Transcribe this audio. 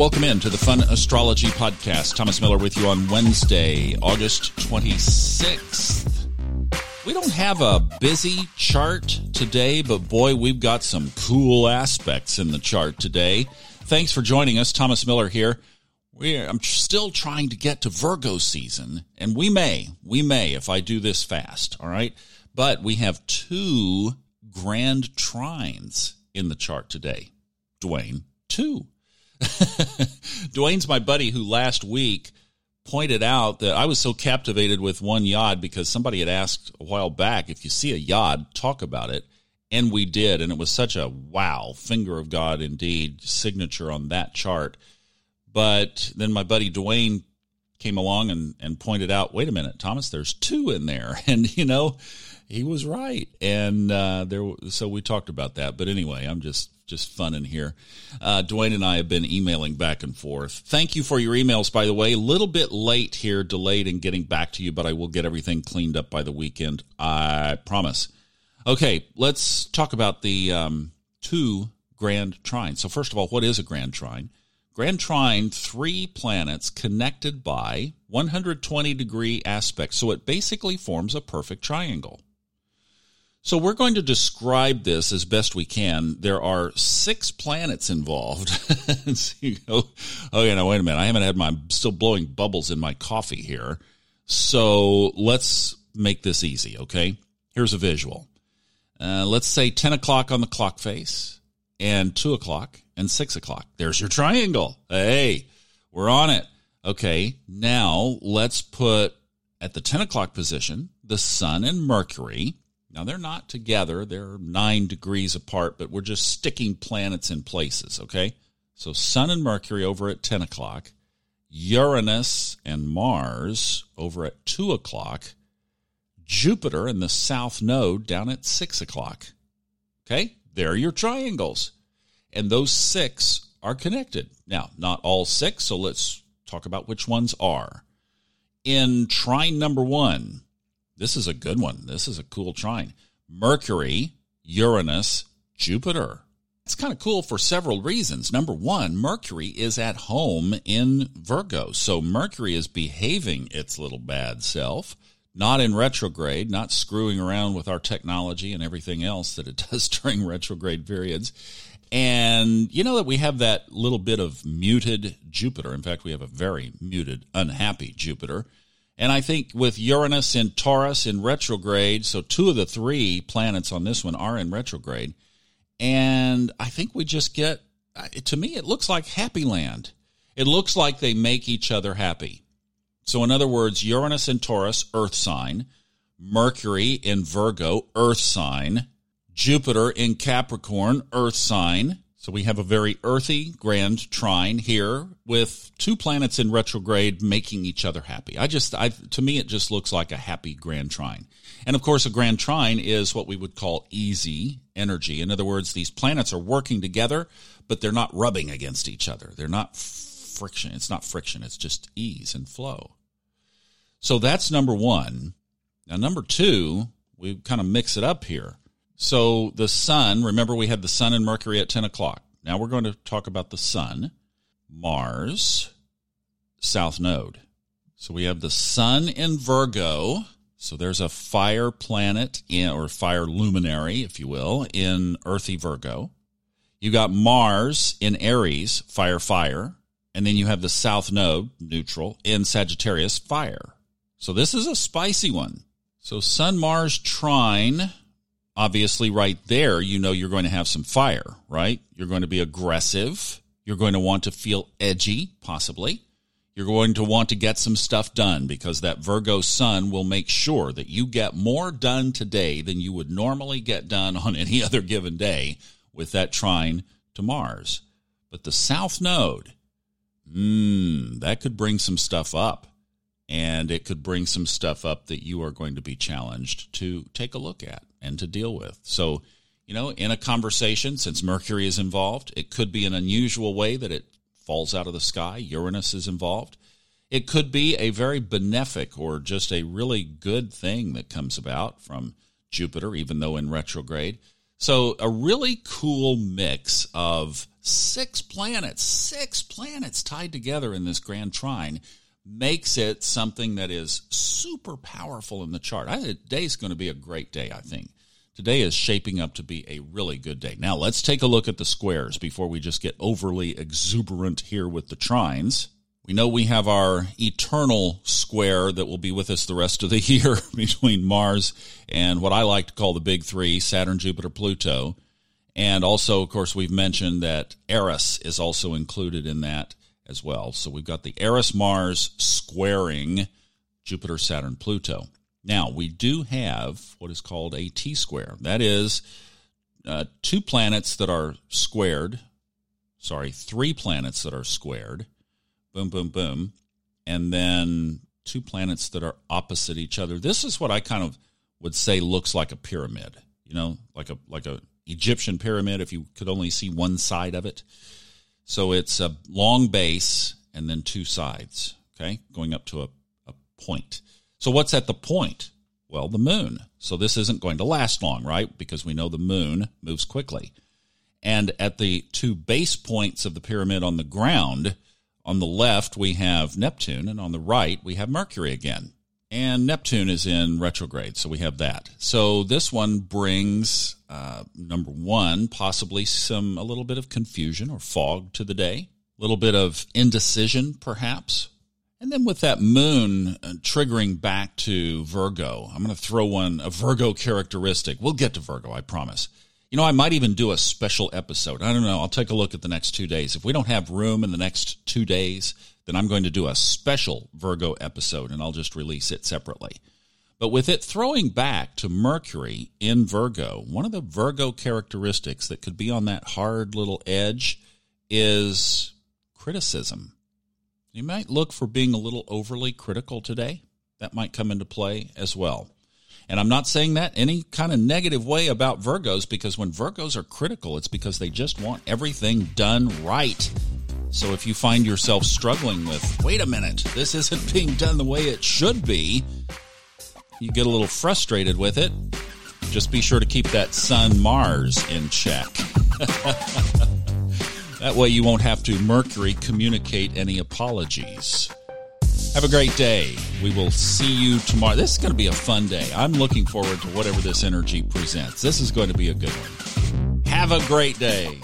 welcome in to the Fun Astrology Podcast. Thomas Miller with you on Wednesday, August 26th. We don't have a busy chart today, but boy, we've got some cool aspects in the chart today. Thanks for joining us. Thomas Miller here. We're, I'm still trying to get to Virgo season, and we may, we may if I do this fast, all right? But we have two grand trines in the chart today. Dwayne, two. Dwayne's my buddy who last week pointed out that I was so captivated with one yod because somebody had asked a while back if you see a yod, talk about it. And we did. And it was such a wow, finger of God indeed, signature on that chart. But then my buddy Dwayne came along and, and pointed out, wait a minute, Thomas, there's two in there. And, you know, he was right. And uh, there, so we talked about that. But anyway, I'm just just fun in here. Uh, Dwayne and I have been emailing back and forth. Thank you for your emails, by the way. A little bit late here, delayed in getting back to you, but I will get everything cleaned up by the weekend. I promise. Okay, let's talk about the um, two grand trines. So, first of all, what is a grand trine? Grand trine, three planets connected by 120 degree aspects. So it basically forms a perfect triangle. So we're going to describe this as best we can. There are six planets involved. so you go, oh yeah, no, wait a minute. I haven't had my I'm still blowing bubbles in my coffee here. So let's make this easy, okay? Here's a visual. Uh, let's say 10 o'clock on the clock face and 2 o'clock and 6 o'clock. There's your triangle. Hey, we're on it. Okay, now let's put at the 10 o'clock position the sun and Mercury now they're not together, they're nine degrees apart, but we're just sticking planets in places, okay? So Sun and Mercury over at 10 o'clock, Uranus and Mars over at 2 o'clock, Jupiter in the south node down at 6 o'clock. Okay? There are your triangles. And those six are connected. Now, not all six, so let's talk about which ones are. In trine number one, this is a good one. This is a cool trine. Mercury, Uranus, Jupiter. It's kind of cool for several reasons. Number one, Mercury is at home in Virgo. So Mercury is behaving its little bad self, not in retrograde, not screwing around with our technology and everything else that it does during retrograde periods. And you know that we have that little bit of muted Jupiter. In fact, we have a very muted, unhappy Jupiter. And I think with Uranus in Taurus in retrograde, so two of the three planets on this one are in retrograde. And I think we just get, to me, it looks like happy land. It looks like they make each other happy. So, in other words, Uranus in Taurus, earth sign, Mercury in Virgo, earth sign, Jupiter in Capricorn, earth sign, so we have a very earthy grand trine here with two planets in retrograde making each other happy. I just, I, to me, it just looks like a happy grand trine. And of course, a grand trine is what we would call easy energy. In other words, these planets are working together, but they're not rubbing against each other. They're not friction. It's not friction. It's just ease and flow. So that's number one. Now, number two, we kind of mix it up here. So the sun, remember we had the sun and Mercury at 10 o'clock. Now we're going to talk about the sun, Mars, South Node. So we have the sun in Virgo. So there's a fire planet in, or fire luminary, if you will, in earthy Virgo. You got Mars in Aries, fire, fire. And then you have the South Node, neutral, in Sagittarius, fire. So this is a spicy one. So Sun Mars trine obviously right there, you know you're going to have some fire, right? You're going to be aggressive. You're going to want to feel edgy, possibly. You're going to want to get some stuff done because that Virgo sun will make sure that you get more done today than you would normally get done on any other given day with that trine to Mars. But the South Node, hmm, that could bring some stuff up. And it could bring some stuff up that you are going to be challenged to take a look at and to deal with. So, you know, in a conversation, since Mercury is involved, it could be an unusual way that it falls out of the sky. Uranus is involved. It could be a very benefic or just a really good thing that comes about from Jupiter, even though in retrograde. So, a really cool mix of Six planets, six planets tied together in this grand trine makes it something that is super powerful in the chart. I, today's going to be a great day, I think. Today is shaping up to be a really good day. Now, let's take a look at the squares before we just get overly exuberant here with the trines. We know we have our eternal square that will be with us the rest of the year between Mars and what I like to call the big three Saturn, Jupiter, Pluto. And also, of course, we've mentioned that Eris is also included in that as well. So we've got the Eris Mars squaring Jupiter, Saturn, Pluto. Now, we do have what is called a T square. That is uh, two planets that are squared, sorry, three planets that are squared, boom, boom, boom, and then two planets that are opposite each other. This is what I kind of would say looks like a pyramid, you know, like a like a Egyptian pyramid if you could only see one side of it. So it's a long base and then two sides, okay, going up to a, a point. So what's at the point? Well, the moon. So this isn't going to last long, right? Because we know the moon moves quickly. And at the two base points of the pyramid on the ground, on the left we have Neptune, and on the right we have Mercury again. And Neptune is in retrograde, so we have that. So this one brings uh, number one, possibly some a little bit of confusion or fog to the day, a little bit of indecision, perhaps. And then with that moon uh, triggering back to Virgo, I'm going to throw one a Virgo characteristic. We'll get to Virgo, I promise. You know, I might even do a special episode. I don't know. I'll take a look at the next two days. If we don't have room in the next two days, then I'm going to do a special Virgo episode and I'll just release it separately. But with it throwing back to Mercury in Virgo, one of the Virgo characteristics that could be on that hard little edge is criticism. You might look for being a little overly critical today. That might come into play as well. And I'm not saying that any kind of negative way about Virgos because when Virgos are critical, it's because they just want everything done right. So if you find yourself struggling with, wait a minute, this isn't being done the way it should be, you get a little frustrated with it, just be sure to keep that Sun Mars in check. that way you won't have to Mercury communicate any apologies. Have a great day. We will see you tomorrow. This is going to be a fun day. I'm looking forward to whatever this energy presents. This is going to be a good one. Have a great day.